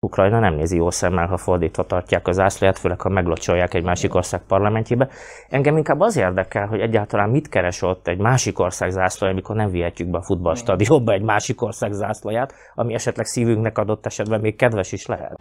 Ukrajna nem nézi jó szemmel, ha fordítva tartják az ászlóját, főleg ha meglocsolják egy másik ország parlamentjébe. Engem inkább az érdekel, hogy egyáltalán mit keres ott egy másik ország zászlója, amikor nem vihetjük be a futballstadionba egy másik ország zászlóját, ami esetleg szívünknek adott esetben még kedves is lehet.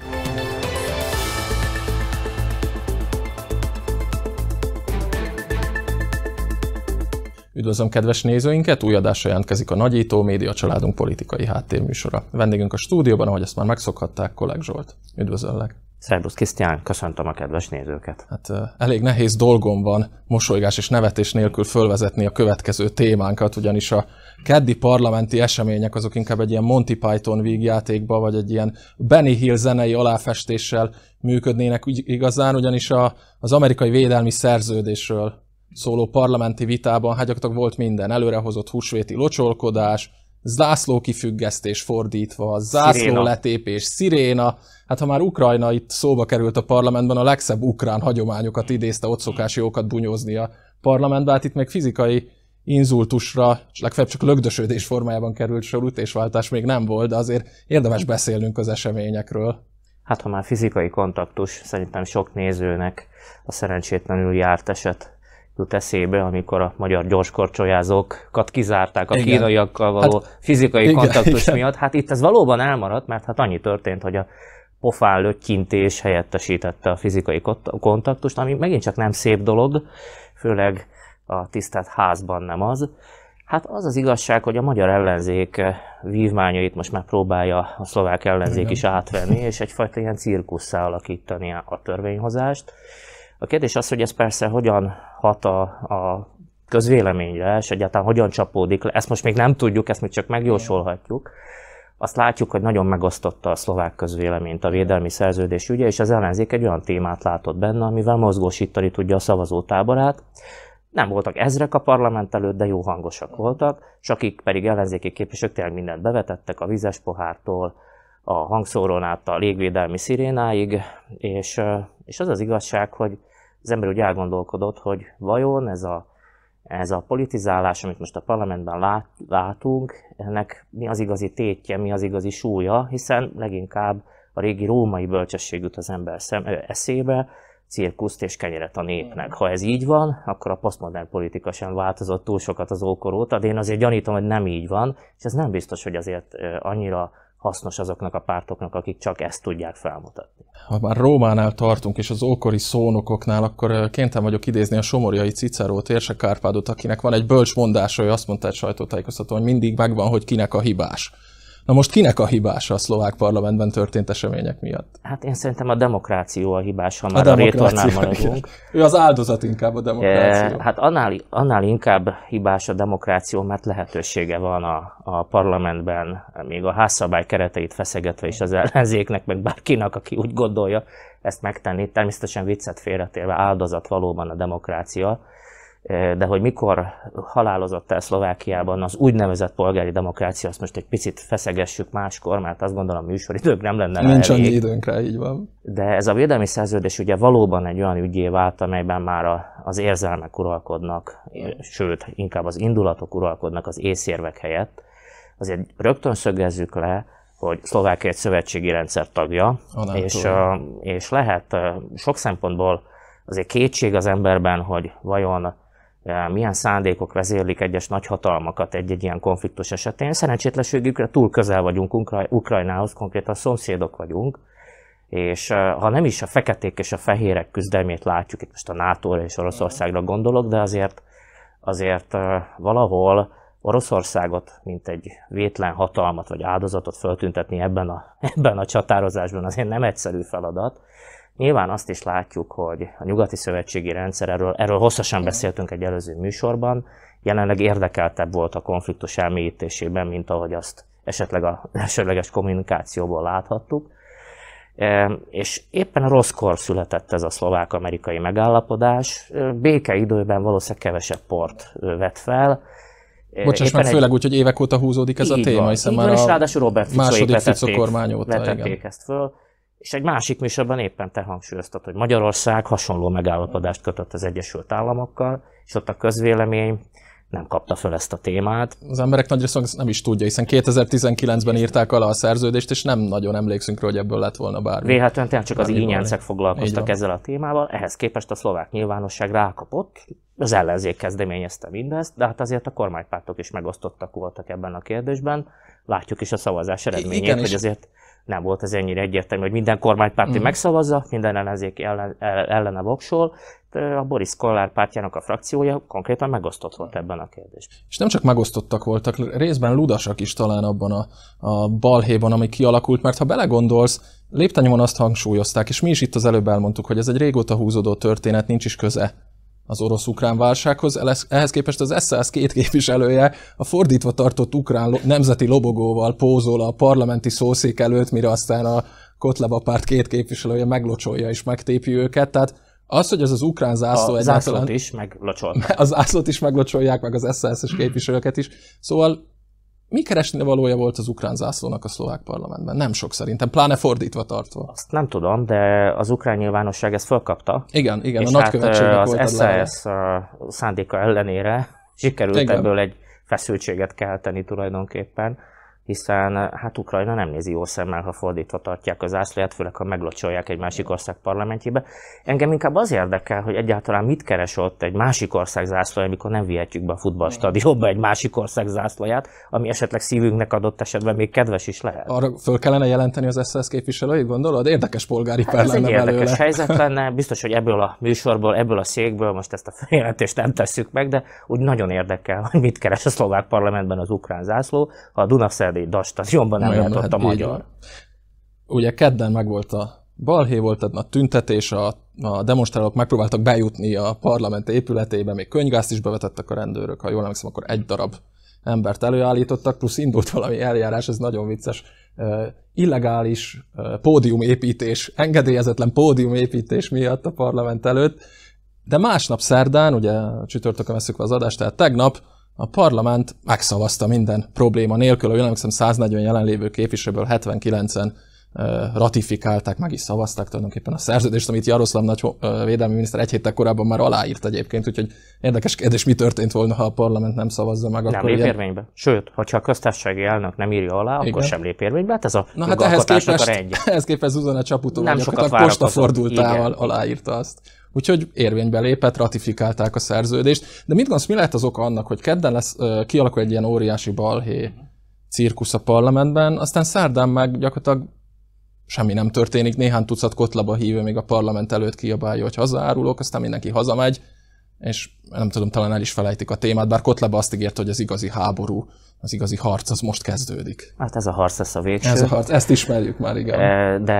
Üdvözlöm kedves nézőinket, új adásra jelentkezik a Nagyító Média Családunk politikai háttérműsora. Vendégünk a stúdióban, ahogy ezt már megszokhatták, Kolleg Zsolt. Üdvözöllek! Szerbusz Krisztián, köszöntöm a kedves nézőket! Hát elég nehéz dolgom van mosolygás és nevetés nélkül fölvezetni a következő témánkat, ugyanis a keddi parlamenti események azok inkább egy ilyen Monty Python vígjátékba, vagy egy ilyen Benny Hill zenei aláfestéssel működnének igazán, ugyanis a, az amerikai védelmi szerződésről szóló parlamenti vitában hát gyakorlatilag volt minden. Előrehozott húsvéti locsolkodás, zászló kifüggesztés fordítva, zászló sziréna. letépés, sziréna. Hát ha már Ukrajna itt szóba került a parlamentben, a legszebb ukrán hagyományokat idézte, ott szokás jókat bunyózni a parlamentben, hát itt még fizikai inzultusra, és legfeljebb csak lögdösödés formájában került sor, ütésváltás még nem volt, de azért érdemes beszélnünk az eseményekről. Hát ha már fizikai kontaktus, szerintem sok nézőnek a szerencsétlenül járt eset jut eszébe, amikor a magyar gyorskorcsolyázókat kizárták a igen. kínaiakkal való hát, fizikai igen, kontaktus igen. miatt. Hát itt ez valóban elmaradt, mert hát annyi történt, hogy a pofán lökkintés helyettesítette a fizikai kontaktust, ami megint csak nem szép dolog, főleg a tisztelt házban nem az. Hát az az igazság, hogy a magyar ellenzék vívmányait most már próbálja a szlovák ellenzék Igen. is átvenni, és egyfajta ilyen cirkusszá alakítani a törvényhozást. A kérdés az, hogy ez persze hogyan hat a, a közvéleményre, és egyáltalán hogyan csapódik le. Ezt most még nem tudjuk, ezt még csak megjósolhatjuk. Azt látjuk, hogy nagyon megosztotta a szlovák közvéleményt a védelmi szerződés ügye, és az ellenzék egy olyan témát látott benne, amivel mozgósítani tudja a szavazótáborát. Nem voltak ezrek a parlament előtt, de jó hangosak voltak, és akik pedig ellenzéki képviselők tényleg mindent bevetettek, a vizes pohártól, a hangszórón át a légvédelmi szirénáig, és, és az az igazság, hogy az ember úgy elgondolkodott, hogy vajon ez a, ez a politizálás, amit most a parlamentben lát, látunk, ennek mi az igazi tétje, mi az igazi súlya, hiszen leginkább a régi római bölcsesség jut az ember szem, eszébe, cirkuszt és kenyeret a népnek. Ha ez így van, akkor a posztmodern politika sem változott túl sokat az ókor óta, de én azért gyanítom, hogy nem így van, és ez nem biztos, hogy azért annyira hasznos azoknak a pártoknak, akik csak ezt tudják felmutatni. Ha már Rómánál tartunk, és az ókori szónokoknál, akkor kénytelen vagyok idézni a somorjai Cicerót, Érse Kárpádot, akinek van egy bölcs mondása, hogy azt mondta egy sajtótájékoztató, hogy mindig megvan, hogy kinek a hibás. Na most kinek a hibása a szlovák parlamentben történt események miatt? Hát én szerintem a demokráció a hibás, ha már a, a rétornál maradunk. Ő az áldozat inkább a demokráció. E, hát annál, annál inkább hibás a demokráció, mert lehetősége van a, a parlamentben, még a házszabály kereteit feszegetve is az ellenzéknek, meg bárkinak, aki úgy gondolja ezt megtenni. Természetesen viccet félretérve áldozat valóban a demokrácia de hogy mikor halálozott el Szlovákiában az úgynevezett polgári demokrácia, azt most egy picit feszegessük máskor, mert azt gondolom műsoridők nem lenne Nincs annyi időnk rá, így van. De ez a védelmi szerződés ugye valóban egy olyan ügyé vált, amelyben már az érzelmek uralkodnak, sőt, inkább az indulatok uralkodnak az észérvek helyett. Azért rögtön szögezzük le, hogy Szlovákia egy szövetségi rendszer tagja, és, és lehet sok szempontból azért kétség az emberben, hogy vajon milyen szándékok vezérlik egyes nagyhatalmakat egy-egy ilyen konfliktus esetén. Szerencsétlenségükre túl közel vagyunk Ukrajnához, konkrétan szomszédok vagyunk, és ha nem is a feketék és a fehérek küzdelmét látjuk, itt most a nato és Oroszországra gondolok, de azért, azért valahol Oroszországot, mint egy vétlen hatalmat vagy áldozatot föltüntetni ebben a, ebben a csatározásban azért nem egyszerű feladat. Nyilván azt is látjuk, hogy a nyugati szövetségi rendszer, erről, erről hosszasan beszéltünk egy előző műsorban, jelenleg érdekeltebb volt a konfliktus elmélyítésében, mint ahogy azt esetleg a elsőleges kommunikációból láthattuk. E, és éppen rosszkor született ez a szlovák-amerikai megállapodás. E, béke időben valószínűleg kevesebb port vett fel. E, Bocsáss meg, főleg úgy, hogy évek óta húzódik ez a téma, hiszen már és ráadásul Robert második Fico kormány óta vetették igen. ezt föl. És egy másik műsorban éppen te hangsúlyoztad, hogy Magyarország hasonló megállapodást kötött az Egyesült Államokkal, és ott a közvélemény nem kapta föl ezt a témát. Az emberek nagy része nem is tudja, hiszen 2019-ben írták alá a szerződést, és nem nagyon emlékszünk rá, hogy ebből lett volna bármi. Véletlenül tényleg csak az ínyencek foglalkoztak ezzel a témával, ehhez képest a szlovák nyilvánosság rákapott, az ellenzék kezdeményezte mindezt, de hát azért a kormánypártok is megosztottak voltak ebben a kérdésben. Látjuk is a szavazás eredményét, Igen, hogy azért nem volt ez ennyire egyértelmű, hogy minden kormánypárti mm. megszavazza, minden ellenzék ellen, ellene voksol. A Boris Kollár pártjának a frakciója konkrétan megosztott volt ebben a kérdésben. És nem csak megosztottak voltak, részben ludasak is talán abban a, a balhéban, ami kialakult, mert ha belegondolsz, léptenyomon azt hangsúlyozták, és mi is itt az előbb elmondtuk, hogy ez egy régóta húzódó történet, nincs is köze az orosz-ukrán válsághoz. Ehhez képest az SZSZ két képviselője a fordítva tartott ukrán nemzeti lobogóval pózol a parlamenti szószék előtt, mire aztán a Kotleba párt két képviselője meglocsolja és megtépi őket. Tehát az, hogy ez az ukrán zászló a egyáltalán... zászlót is meglocsolják. Az zászlót is meglocsolják, meg az SZSZ-es képviselőket is. Szóval mi keresni valója volt az ukrán zászlónak a szlovák parlamentben? Nem sok szerintem, pláne fordítva tartva. Azt nem tudom, de az ukrán nyilvánosság ezt fölkapta. Igen, igen, és a hát az SAS szándéka ellenére sikerült igen. ebből egy feszültséget kelteni tulajdonképpen hiszen hát Ukrajna nem nézi jó szemmel, ha fordítva tartják az zászlóját, főleg ha meglocsolják egy másik ország parlamentjébe. Engem inkább az érdekel, hogy egyáltalán mit keres ott egy másik ország zászlója, amikor nem vihetjük be a futballstadionba egy másik ország zászlóját, ami esetleg szívünknek adott esetben még kedves is lehet. Arra föl kellene jelenteni az SZSZ képviselőit, gondolod? Érdekes polgári hát ez egy érdekes belőle. helyzet lenne, biztos, hogy ebből a műsorból, ebből a székből most ezt a feljelentést nem tesszük meg, de úgy nagyon érdekel, hogy mit keres a szlovák parlamentben az ukrán zászló, ha a Dunaszerd DAS stadionban nem játott a magyar. Ugye kedden megvolt a balhé volt a tüntetés, a, a demonstrálók megpróbáltak bejutni a parlament épületébe, még könygázt is bevetettek a rendőrök, ha jól emlékszem, akkor egy darab embert előállítottak, plusz indult valami eljárás, ez nagyon vicces, illegális pódiumépítés, engedélyezetlen pódiumépítés miatt a parlament előtt, de másnap szerdán, ugye csütörtökön veszük az adást, tehát tegnap a parlament megszavazta minden probléma nélkül, jól emlékszem 140 jelenlévő képviselőből 79-en ratifikálták, meg is szavazták tulajdonképpen a szerződést, amit Jaroszláv nagy védelmi miniszter egy héttel korábban már aláírt egyébként, úgyhogy érdekes kérdés, mi történt volna, ha a parlament nem szavazza meg. Nem akkor lép ilyen... érvénybe. Sőt, hogyha a köztársasági elnök nem írja alá, Igen. akkor sem lép érvénybe. Hát ez a Na hát ehhez képest, ehhez képest Zuzana Csaputó, nem sokat postafordultával aláírta azt. Úgyhogy érvénybe lépett, ratifikálták a szerződést. De mit gondolsz, mi lehet az oka annak, hogy kedden lesz, kialakul egy ilyen óriási balhé cirkusz a parlamentben, aztán szerdán meg gyakorlatilag semmi nem történik, néhány tucat kotlaba hívő még a parlament előtt kiabálja, hogy hazaárulok, aztán mindenki hazamegy, és nem tudom, talán el is felejtik a témát, bár Kotleba azt ígérte, hogy az igazi háború, az igazi harc, az most kezdődik. Hát ez a harc lesz a végső. Ez a harc, ezt ismerjük már, igen. E, de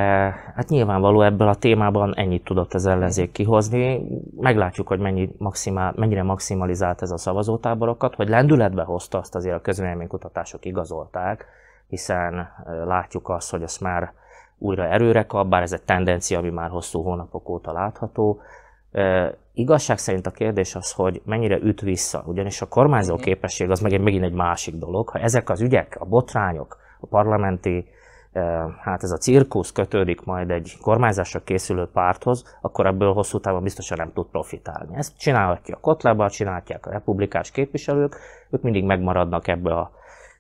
hát nyilvánvaló ebből a témában ennyit tudott az ellenzék kihozni. Meglátjuk, hogy mennyi maximál, mennyire maximalizált ez a szavazótáborokat, hogy lendületbe hozta azt azért a közvéleménykutatások igazolták, hiszen e, látjuk azt, hogy ezt már újra erőre kap, bár ez egy tendencia, ami már hosszú hónapok óta látható. E, igazság szerint a kérdés az, hogy mennyire üt vissza, ugyanis a kormányzó mhm. képesség az meg megint egy másik dolog. Ha ezek az ügyek, a botrányok, a parlamenti, hát ez a cirkusz kötődik majd egy kormányzásra készülő párthoz, akkor ebből hosszú távon biztosan nem tud profitálni. Ezt csinálhatja a Kotleba, csinálhatják a republikás képviselők, ők mindig megmaradnak ebbe a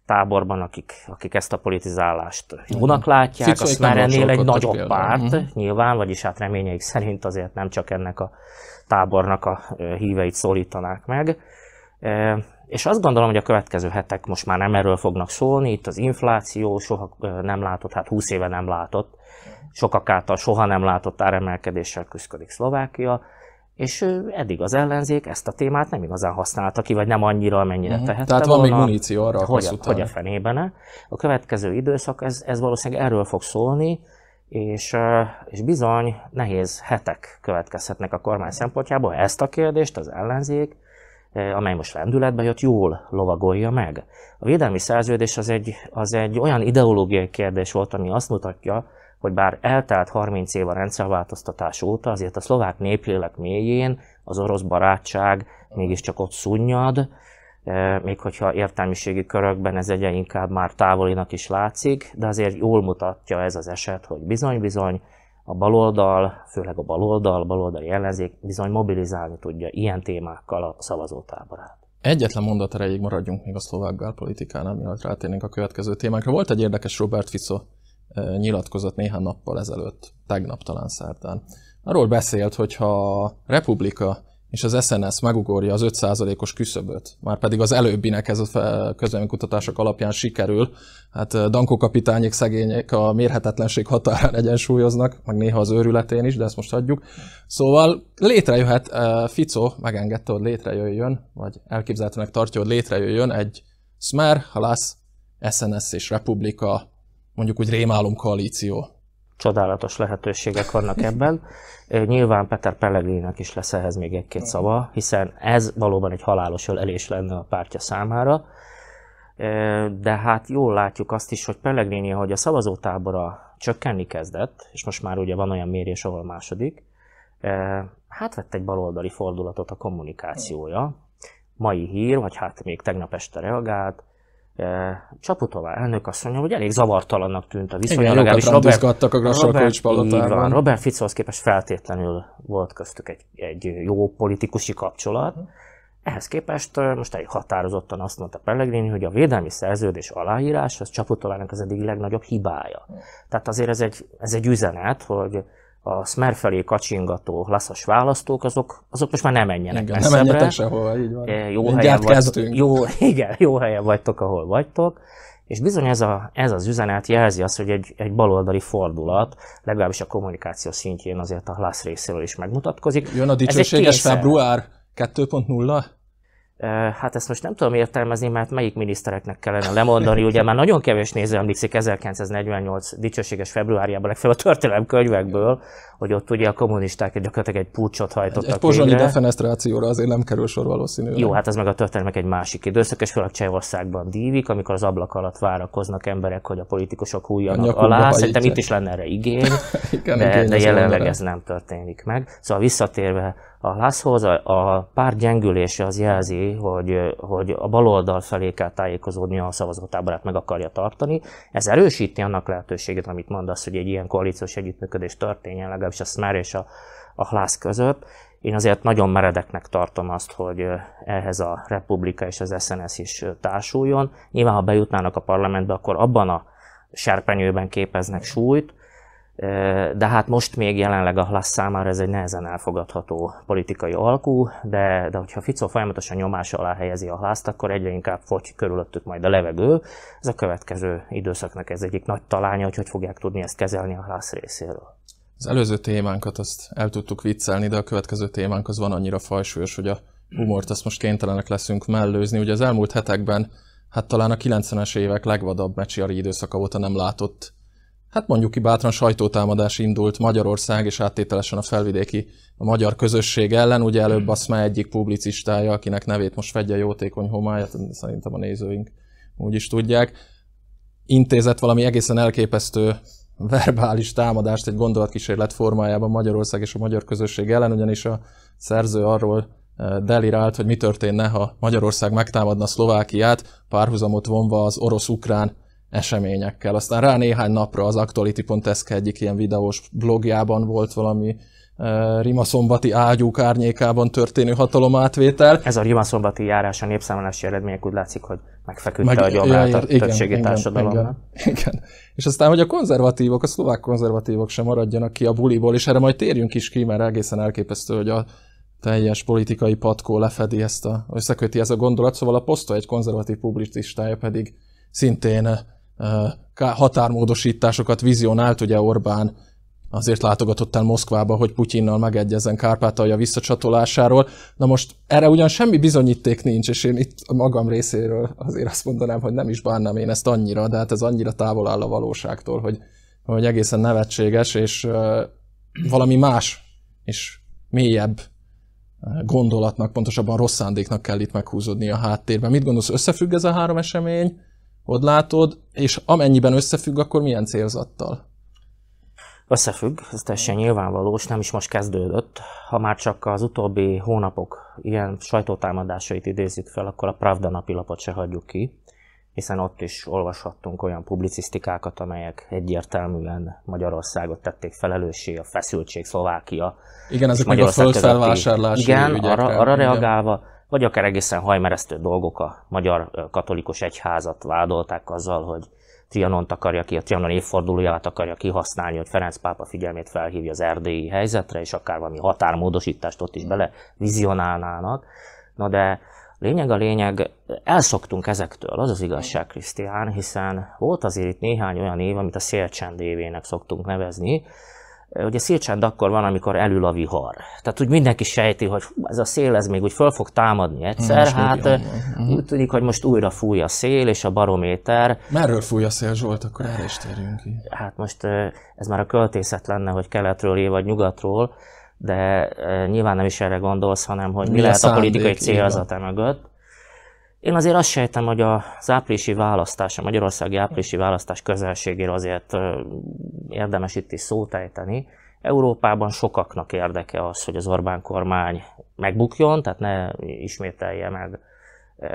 táborban, akik, akik ezt a politizálást jónak látják, Fixolik azt már ennél egy nagyobb például. párt, uh-huh. nyilván, vagyis hát reményeik szerint azért nem csak ennek a tábornak a híveit szólítanák meg. És azt gondolom, hogy a következő hetek most már nem erről fognak szólni, itt az infláció soha nem látott, hát 20 éve nem látott, sokak által soha nem látott áremelkedéssel küzdik Szlovákia, és eddig az ellenzék ezt a témát nem igazán használta ki, vagy nem annyira, amennyire uh-huh. tehette Tehát van volna, még muníció arra hogy, a, hogy a fenében. A következő időszak, ez, ez valószínűleg erről fog szólni, és, és bizony nehéz hetek következhetnek a kormány szempontjából, ezt a kérdést az ellenzék, amely most lendületbe jött, jól lovagolja meg. A védelmi szerződés az egy, az egy olyan ideológiai kérdés volt, ami azt mutatja, hogy bár eltelt 30 év a rendszerváltoztatás óta, azért a szlovák néplélek mélyén az orosz barátság mégiscsak ott szunnyad, e, még hogyha értelmiségi körökben ez egyre inkább már távolinak is látszik, de azért jól mutatja ez az eset, hogy bizony-bizony a baloldal, főleg a baloldal, a baloldali ellenzék bizony mobilizálni tudja ilyen témákkal a szavazótáborát. Egyetlen mondat erejéig maradjunk még a szlovák belpolitikánál, mielőtt rátérnénk a következő témánkra. Volt egy érdekes Robert Fico nyilatkozat néhány nappal ezelőtt, tegnap talán szerdán. Arról beszélt, hogy ha a Republika és az SNS megugorja az 5%-os küszöböt, már pedig az előbbinek ez a kutatások alapján sikerül, hát Danko kapitányék szegények a mérhetetlenség határán egyensúlyoznak, meg néha az őrületén is, de ezt most hagyjuk. Szóval létrejöhet, Fico megengedte, hogy létrejöjjön, vagy elképzelhetőnek tartja, hogy létrejöjjön egy Smer, Halász, SNS és Republika, mondjuk úgy rémálom koalíció csodálatos lehetőségek vannak ebben. Nyilván Peter Pellegrinek is lesz ehhez még egy-két szava, hiszen ez valóban egy halálos ölelés lenne a pártja számára. De hát jól látjuk azt is, hogy Pellegrini, hogy a szavazótábora csökkenni kezdett, és most már ugye van olyan mérés, ahol második, hát vett egy baloldali fordulatot a kommunikációja. Mai hír, vagy hát még tegnap este reagált, Csaputová elnök azt mondja, hogy elég zavartalannak tűnt a viszony. Igen, legalábbis Robert, a Grassalkovics palotában. Robert Ficóhoz képest feltétlenül volt köztük egy, egy jó politikusi kapcsolat. Ehhez képest most elég határozottan azt mondta Pellegrini, hogy a védelmi szerződés aláírás az Csaputovának az eddig legnagyobb hibája. Tehát azért ez egy, ez egy üzenet, hogy a Smer felé kacsingató laszas választók, azok, azok most már nem menjenek igen, messzebbre. Nem menjetek sehova, így van. Jó helyen, vagytok, jó, igen, jó helyen vagytok, ahol vagytok. És bizony ez, a, ez az üzenet jelzi azt, hogy egy, egy baloldali fordulat, legalábbis a kommunikáció szintjén azért a LASZ részéről is megmutatkozik. Jön a dicsőséges február 2.0? Hát ezt most nem tudom értelmezni, mert melyik minisztereknek kellene lemondani. Ugye már nagyon kevés néző emlékszik 1948 dicsőséges februárjában, legfeljebb a történelem könyvekből, hogy ott ugye a kommunisták gyakorlatilag egy pucsot hajtottak Egy, pozsonyi defenestrációra azért nem kerül sor valószínűleg. Jó, hát ez meg a történelmek egy másik időszak, és főleg Csehországban dívik, amikor az ablak alatt várakoznak emberek, hogy a politikusok hújjanak alá. Szerintem itt is lenne erre igény, Igen, de, de jelenleg ez nem történik meg. Szóval visszatérve a Lászhoz a, a pár gyengülése az jelzi, hogy, hogy a baloldal felé kell tájékozódni a szavazótáborát meg akarja tartani. Ez erősíti annak lehetőséget, amit mondasz, hogy egy ilyen koalíciós együttműködés történjen, legalábbis a Smer és a, a Lász között. Én azért nagyon meredeknek tartom azt, hogy ehhez a Republika és az SNS is társuljon. Nyilván, ha bejutnának a parlamentbe, akkor abban a serpenyőben képeznek súlyt, de hát most még jelenleg a Hlasz számára ez egy nehezen elfogadható politikai alkú, de, de hogyha Fico folyamatosan nyomás alá helyezi a Hlaszt, akkor egyre inkább fogy körülöttük majd a levegő. Ez a következő időszaknak ez egyik nagy talánya, hogy hogy fogják tudni ezt kezelni a Hlasz részéről. Az előző témánkat azt el tudtuk viccelni, de a következő témánk az van annyira fajsúlyos, hogy a humort azt most kénytelenek leszünk mellőzni. Ugye az elmúlt hetekben, hát talán a 90-es évek legvadabb mecsiari időszaka óta nem látott hát mondjuk ki bátran sajtótámadás indult Magyarország és áttételesen a felvidéki a magyar közösség ellen. Ugye előbb azt már egyik publicistája, akinek nevét most fedje jótékony homályat, szerintem a nézőink úgy is tudják, intézett valami egészen elképesztő verbális támadást egy gondolatkísérlet formájában Magyarország és a magyar közösség ellen, ugyanis a szerző arról eh, delirált, hogy mi történne, ha Magyarország megtámadna Szlovákiát, párhuzamot vonva az orosz-ukrán eseményekkel. Aztán rá néhány napra az Actuality.sk egyik ilyen videós blogjában volt valami uh, Rimaszombati ágyúk árnyékában történő hatalomátvétel. Ez a Rimaszombati járás a népszámlási eredmények úgy látszik, hogy megfeküdte Meg, a gyomrát a igen, többségi igen, társadalomnak. Igen, igen. És aztán, hogy a konzervatívok, a szlovák konzervatívok sem maradjanak ki a buliból, és erre majd térjünk is ki, mert egészen elképesztő, hogy a teljes politikai patkó lefedi ezt a, összeköti ez a gondolat, szóval a poszta egy konzervatív publicistája pedig szintén határmódosításokat vizionált, ugye Orbán azért látogatott el Moszkvába, hogy Putyinnal megegyezzen Kárpátalja visszacsatolásáról. Na most erre ugyan semmi bizonyíték nincs, és én itt a magam részéről azért azt mondanám, hogy nem is bánnám én ezt annyira, de hát ez annyira távol áll a valóságtól, hogy, hogy egészen nevetséges, és uh, valami más és mélyebb gondolatnak, pontosabban rossz szándéknak kell itt meghúzódni a háttérben. Mit gondolsz, összefügg ez a három esemény? Ott látod, és amennyiben összefügg, akkor milyen célzattal? Összefügg, ez teljesen nyilvánvaló, és nem is most kezdődött. Ha már csak az utóbbi hónapok ilyen sajtótámadásait idézzük fel, akkor a Pravda napilapot se hagyjuk ki, hiszen ott is olvashattunk olyan publicisztikákat, amelyek egyértelműen Magyarországot tették felelőssé, a feszültség, Szlovákia. Igen, ezek meg a földfelvásárlási Igen, ügyekre, arra, arra reagálva, vagy akár egészen hajmeresztő dolgok a magyar katolikus egyházat vádolták azzal, hogy Trianont akarja ki, a Trianon évfordulóját akarja kihasználni, hogy Ferenc pápa figyelmét felhívja az erdélyi helyzetre, és akár valami határmódosítást ott is bele vizionálnának. Na de lényeg a lényeg, elszoktunk ezektől, az az igazság, Krisztián, hiszen volt azért itt néhány olyan év, amit a szélcsend évének szoktunk nevezni, Ugye szélcsend akkor van, amikor elül a vihar. Tehát úgy mindenki sejti, hogy ez a szél ez még úgy föl fog támadni egyszer, most hát uh-huh. úgy tűnik, hogy most újra fúj a szél és a barométer. Merről fúj a szél, Zsolt, akkor erre is térjünk ki. Hát most ez már a költészet lenne, hogy keletről vagy nyugatról, de nyilván nem is erre gondolsz, hanem hogy mi, mi lehet a politikai célzata mögött. Én azért azt sejtem, hogy az áprilisi választás, a magyarországi áprilisi választás közelségére azért érdemes itt is szót ejteni. Európában sokaknak érdeke az, hogy az Orbán kormány megbukjon, tehát ne ismételje meg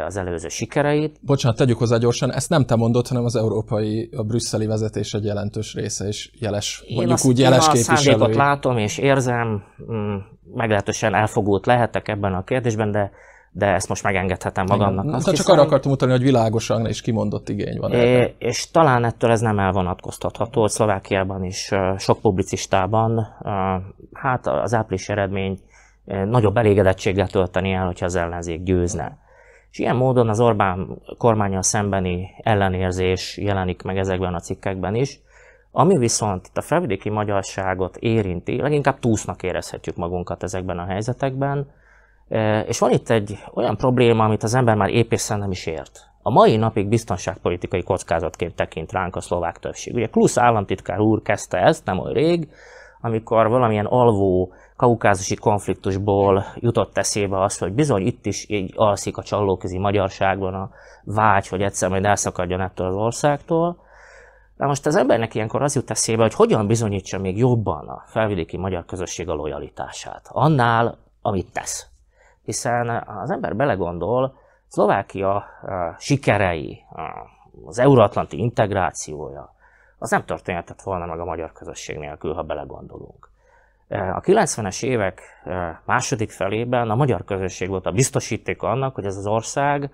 az előző sikereit. Bocsánat, tegyük hozzá gyorsan, ezt nem te mondod, hanem az európai, a brüsszeli vezetés egy jelentős része is jeles, én mondjuk azt, úgy jeles én képviselői. Én látom és érzem, mm, meglehetősen elfogult lehetek ebben a kérdésben, de de ezt most megengedhetem magamnak. Igen. Azt csak hiszem, arra akartam mutatni, hogy világosan és kimondott igény van. É, és talán ettől ez nem elvonatkoztatható. Szlovákiában is sok publicistában, hát az április eredmény nagyobb elégedettséggel tölteni el, hogyha az ellenzék győzne. És ilyen módon az Orbán kormányal szembeni ellenérzés jelenik meg ezekben a cikkekben is, ami viszont itt a felvidéki magyarságot érinti, leginkább túsznak érezhetjük magunkat ezekben a helyzetekben, és van itt egy olyan probléma, amit az ember már épészen nem is ért. A mai napig biztonságpolitikai kockázatként tekint ránk a szlovák többség. Ugye Klusz államtitkár úr kezdte ezt nem olyan rég, amikor valamilyen alvó kaukázusi konfliktusból jutott eszébe az, hogy bizony itt is így alszik a csallóközi magyarságban a vágy, hogy egyszer majd elszakadjon ettől az országtól. Na most az embernek ilyenkor az jut eszébe, hogy hogyan bizonyítsa még jobban a felvidéki magyar közösség a lojalitását. Annál, amit tesz hiszen az ember belegondol, Szlovákia sikerei, az euróatlanti integrációja, az nem történhetett volna meg a magyar közösség nélkül, ha belegondolunk. A 90-es évek második felében a magyar közösség volt a biztosíték annak, hogy ez az ország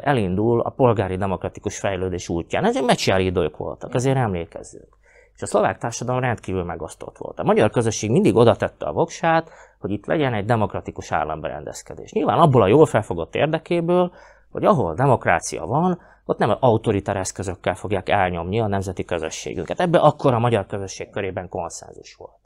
elindul a polgári demokratikus fejlődés útján. Ezek mecsiári idők voltak, azért emlékezzünk. És a szlovák társadalom rendkívül megosztott volt. A magyar közösség mindig oda tette a voksát, hogy itt legyen egy demokratikus államberendezkedés. Nyilván abból a jól felfogott érdekéből, hogy ahol demokrácia van, ott nem autoritár eszközökkel fogják elnyomni a nemzeti közösségünket. Ebbe akkor a magyar közösség körében konszenzus volt.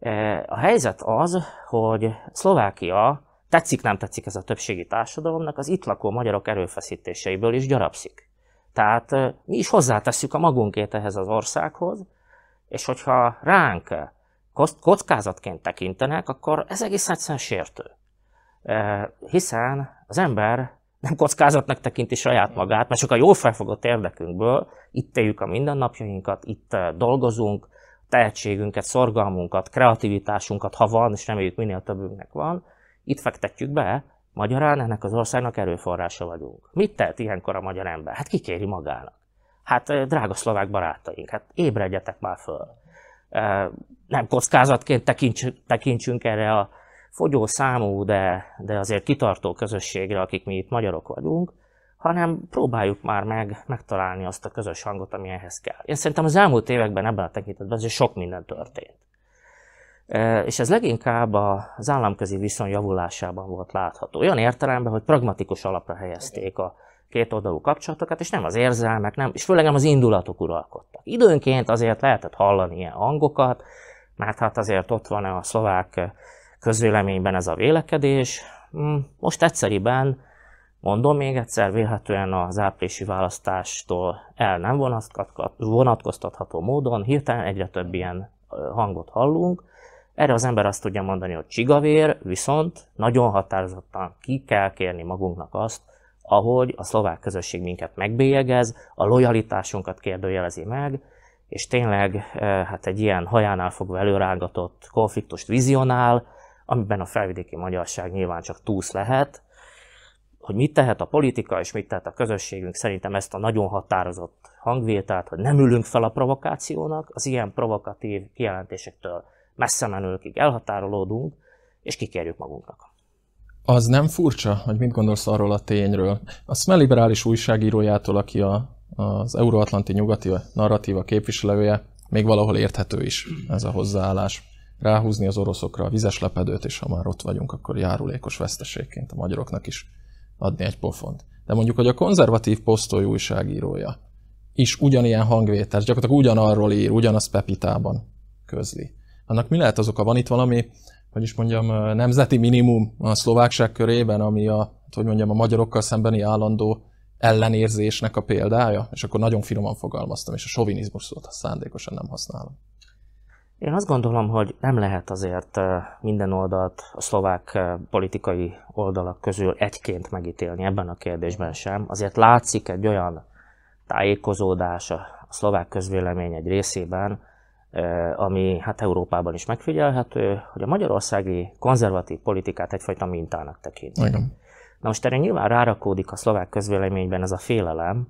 E, a helyzet az, hogy Szlovákia, tetszik nem tetszik ez a többségi társadalomnak, az itt lakó magyarok erőfeszítéseiből is gyarapszik. Tehát mi is hozzátesszük a magunkét ehhez az országhoz, és hogyha ránk kockázatként tekintenek, akkor ez egész egyszerűen sértő. Hiszen az ember nem kockázatnak tekinti saját magát, mert csak a jól felfogott érdekünkből itt éljük a mindennapjainkat, itt dolgozunk, tehetségünket, szorgalmunkat, kreativitásunkat, ha van, és reméljük minél többünknek van, itt fektetjük be, magyarán ennek az országnak erőforrása vagyunk. Mit tehet ilyenkor a magyar ember? Hát kikéri magának. Hát drága szlovák barátaink, hát ébredjetek már föl nem kockázatként tekintsünk, erre a fogyó számú, de, de azért kitartó közösségre, akik mi itt magyarok vagyunk, hanem próbáljuk már meg megtalálni azt a közös hangot, ami ehhez kell. Én szerintem az elmúlt években ebben a tekintetben azért sok minden történt. És ez leginkább az államközi viszony javulásában volt látható. Olyan értelemben, hogy pragmatikus alapra helyezték a két oldalú kapcsolatokat, és nem az érzelmek, nem, és főleg nem az indulatok uralkodtak. Időnként azért lehetett hallani ilyen hangokat, mert hát azért ott van a szlovák közvéleményben ez a vélekedés. Hmm, most egyszeriben, mondom még egyszer, vélhetően az áprilisi választástól el nem vonatkoztatható módon, hirtelen egyre több ilyen hangot hallunk. Erre az ember azt tudja mondani, hogy csigavér, viszont nagyon határozottan ki kell kérni magunknak azt, ahogy a szlovák közösség minket megbélyegez, a lojalitásunkat kérdőjelezi meg, és tényleg eh, hát egy ilyen hajánál fogva előrángatott konfliktust vizionál, amiben a felvidéki magyarság nyilván csak túsz lehet, hogy mit tehet a politika és mit tehet a közösségünk, szerintem ezt a nagyon határozott hangvételt, hogy nem ülünk fel a provokációnak, az ilyen provokatív kijelentésektől messze menőkig elhatárolódunk, és kikérjük magunknak. Az nem furcsa, hogy mit gondolsz arról a tényről? A SME liberális újságírójától, aki a, az euróatlanti nyugati narratíva képviselője, még valahol érthető is ez a hozzáállás. Ráhúzni az oroszokra a vizes lepedőt, és ha már ott vagyunk, akkor járulékos veszteségként a magyaroknak is adni egy pofont. De mondjuk, hogy a konzervatív posztoly újságírója is ugyanilyen hangvétel, gyakorlatilag ugyanarról ír, ugyanaz Pepitában közli. Annak mi lehet az oka? Van itt valami, hogy is mondjam, nemzeti minimum a szlovákság körében, ami a, hogy mondjam, a magyarokkal szembeni állandó ellenérzésnek a példája? És akkor nagyon finoman fogalmaztam, és a sovinizmus szót szándékosan nem használom. Én azt gondolom, hogy nem lehet azért minden oldalt a szlovák politikai oldalak közül egyként megítélni ebben a kérdésben sem. Azért látszik egy olyan tájékozódás a szlovák közvélemény egy részében, ami hát Európában is megfigyelhető, hogy a magyarországi konzervatív politikát egyfajta mintának tekint. Igen. Na most erre nyilván rárakódik a szlovák közvéleményben ez a félelem,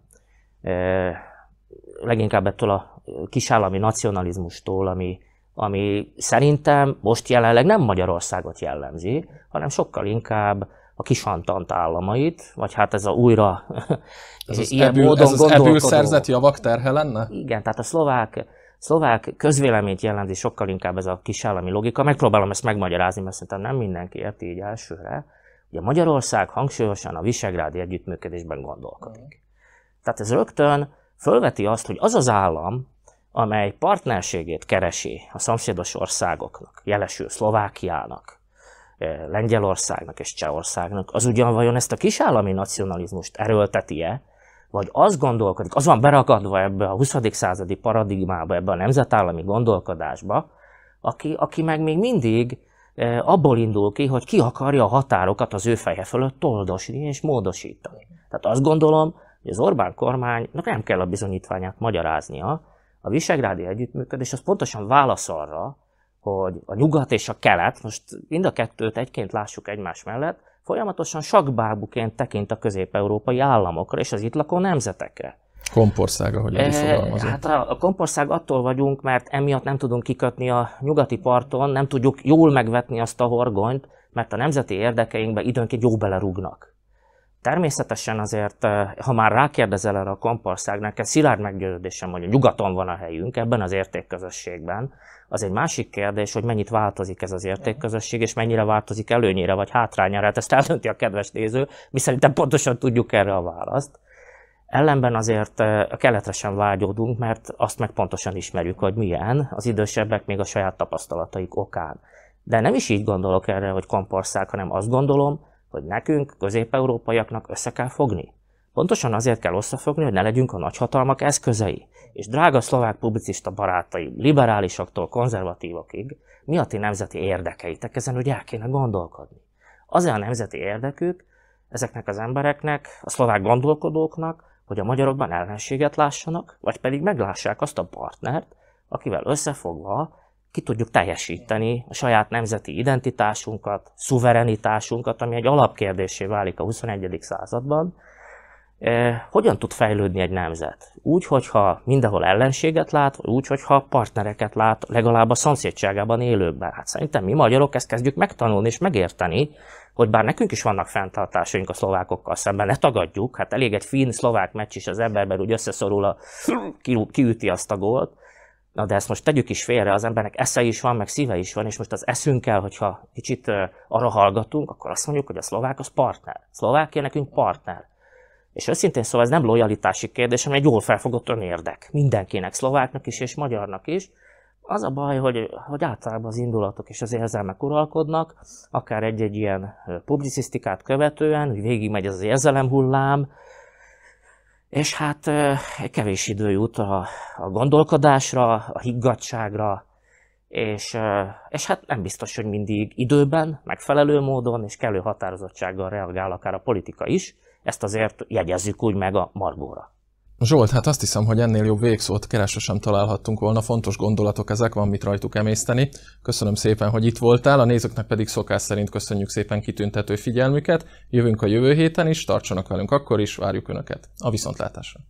leginkább ettől a kisállami nacionalizmustól, ami, ami szerintem most jelenleg nem Magyarországot jellemzi, hanem sokkal inkább a kisantant államait, vagy hát ez a újra ez az ilyen ebül, módon ez az ebből szerzett javak terhe lenne? Igen, tehát a szlovák, szlovák közvéleményt jellemzi sokkal inkább ez a kisállami logika. Megpróbálom ezt megmagyarázni, mert szerintem nem mindenki érti így elsőre. Ugye Magyarország hangsúlyosan a visegrádi együttműködésben gondolkodik. Tehát ez rögtön fölveti azt, hogy az az állam, amely partnerségét keresi a szomszédos országoknak, jelesül Szlovákiának, eh, Lengyelországnak és Csehországnak, az ugyan vajon ezt a kisállami nacionalizmust erőlteti-e, vagy az gondolkodik, az van berakadva ebbe a 20. századi paradigmába, ebbe a nemzetállami gondolkodásba, aki, aki meg még mindig e, abból indul ki, hogy ki akarja a határokat az ő feje fölött toldosni és módosítani. Tehát azt gondolom, hogy az Orbán kormánynak nem kell a bizonyítványát magyaráznia. A visegrádi együttműködés az pontosan válasz arra, hogy a nyugat és a kelet, most mind a kettőt egyként lássuk egymás mellett, folyamatosan sakbábuként tekint a közép-európai államokra és az itt lakó nemzetekre. Kompország, ahogy e, fogalmazom. Hát a, a kompország attól vagyunk, mert emiatt nem tudunk kikötni a nyugati parton, nem tudjuk jól megvetni azt a horgonyt, mert a nemzeti érdekeinkbe időnként jó belerúgnak. Természetesen azért, eh, ha már rákérdezel erre a kompország, ez szilárd meggyőződésem, hogy a nyugaton van a helyünk ebben az értékközösségben, az egy másik kérdés, hogy mennyit változik ez az értékközösség, és mennyire változik előnyére vagy hátrányára. Hát ezt eldönti a kedves néző, mi szerintem pontosan tudjuk erre a választ. Ellenben azért a keletre sem vágyódunk, mert azt meg pontosan ismerjük, hogy milyen, az idősebbek még a saját tapasztalataik okán. De nem is így gondolok erre, hogy kompország, hanem azt gondolom, hogy nekünk, közép-európaiaknak össze kell fogni. Pontosan azért kell összefogni, hogy ne legyünk a nagyhatalmak eszközei. És drága szlovák publicista barátai, liberálisoktól konzervatívokig, mi a ti nemzeti érdekeitek ezen, hogy el kéne gondolkodni. Az a nemzeti érdekük ezeknek az embereknek, a szlovák gondolkodóknak, hogy a magyarokban ellenséget lássanak, vagy pedig meglássák azt a partnert, akivel összefogva ki tudjuk teljesíteni a saját nemzeti identitásunkat, szuverenitásunkat, ami egy alapkérdésé válik a 21. században. E, hogyan tud fejlődni egy nemzet? Úgy, hogyha mindenhol ellenséget lát, úgy, hogyha partnereket lát, legalább a szomszédságában élőkben. Hát szerintem mi magyarok ezt kezdjük megtanulni és megérteni, hogy bár nekünk is vannak fenntartásaink a szlovákokkal szemben, ne tagadjuk, hát elég egy finn-szlovák meccs is az emberben úgy összeszorul, a, kiüti azt a gólt, Na de ezt most tegyük is félre, az embernek esze is van, meg szíve is van, és most az eszünkkel, hogyha kicsit uh, arra hallgatunk, akkor azt mondjuk, hogy a szlovák az partner. Szlovákia nekünk partner. És őszintén szóval ez nem lojalitási kérdés, hanem egy jól felfogott önérdek. Mindenkinek, szlováknak is és magyarnak is. Az a baj, hogy, hogy általában az indulatok és az érzelmek uralkodnak, akár egy-egy ilyen publicisztikát követően, hogy végigmegy az érzelemhullám, és hát kevés idő jut a, a gondolkodásra, a higgadságra, és, és hát nem biztos, hogy mindig időben, megfelelő módon és kellő határozottsággal reagál akár a politika is. Ezt azért jegyezzük úgy meg a margóra. Zsolt, hát azt hiszem, hogy ennél jobb végszót keresve sem találhattunk volna. Fontos gondolatok ezek, van mit rajtuk emészteni. Köszönöm szépen, hogy itt voltál, a nézőknek pedig szokás szerint köszönjük szépen kitüntető figyelmüket. Jövünk a jövő héten is, tartsanak velünk akkor is, várjuk Önöket. A viszontlátásra!